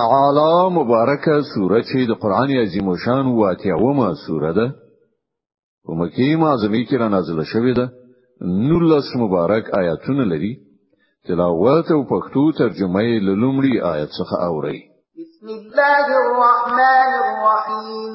تعالی مبارکه سوره چې د قران عظیم شان واتیاومه سوره ده په مکی معظمه کې را نازله شوې ده نولس مبارک آیاتونه لري تلاوت او پښتو ترجمه یې له لومړي آیت څخه اوري بسم الله الرحمن الرحیم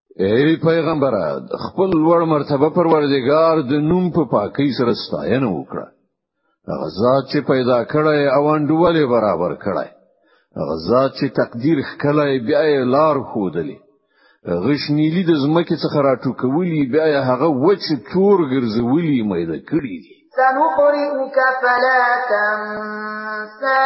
ای پیغمبر خپل لوړ مرتبه پروردگار د نوم په پاکۍ سره ستاینه وکړه هغه ذات چې پیدا کړی او انډولې برابر کړی هغه ذات چې تقدیر خکلای بیا یې لار خودلې غشنیلی د زمکه څخه راټوکولی بیا یې هغه وچ تور ګرځولی میده کړی دي سنقرئك فلا تنسى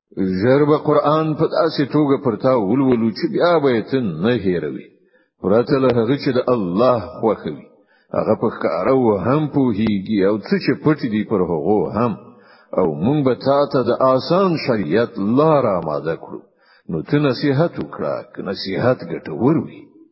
ژر به قران په داسې توګه پرتا ولولو چې بیا به یې نه هېروي پرته له هغه چې د الله خوښوي هغه په ښکاره و هم پوهیږي او څه چې پټ دي پر هغه هم او مونږ به تا ته د آسان شریعت لار آماده کړو نو ته نصیحت وکړه که نصیحت ګټور وي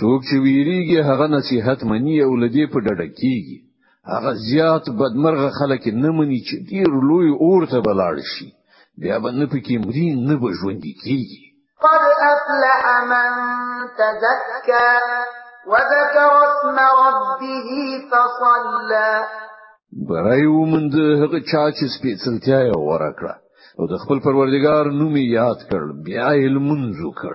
څوک چې ویریږي هغه نصيحت مني او لدی په ډډه کیږي هغه زیات بدمرغه خلک نه مني چې ډیر لوی اور ته بلاړ شي بیا به نه پکې مري نه به ژوند کیږي قد افلح من تزكى وذكر اسم ربه فصلى برای ومند هغه چا چې سپېڅلتیا یې ورکړه او د خپل پروردګار نوم یاد کړ بیا یې لمونځ وکړ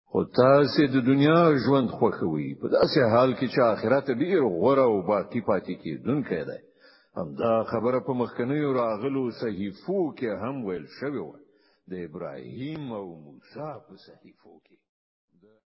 خو تاسو د دنیا ژوند خوښوي په داسې حال کې چې آخرت ډیر غوره او باقی پاتې کیدونکی دی همدا خبره په مخکنیو راغلو صحیفو کې هم ویل شوې و د ابراهیم او موسی په صحیفو کې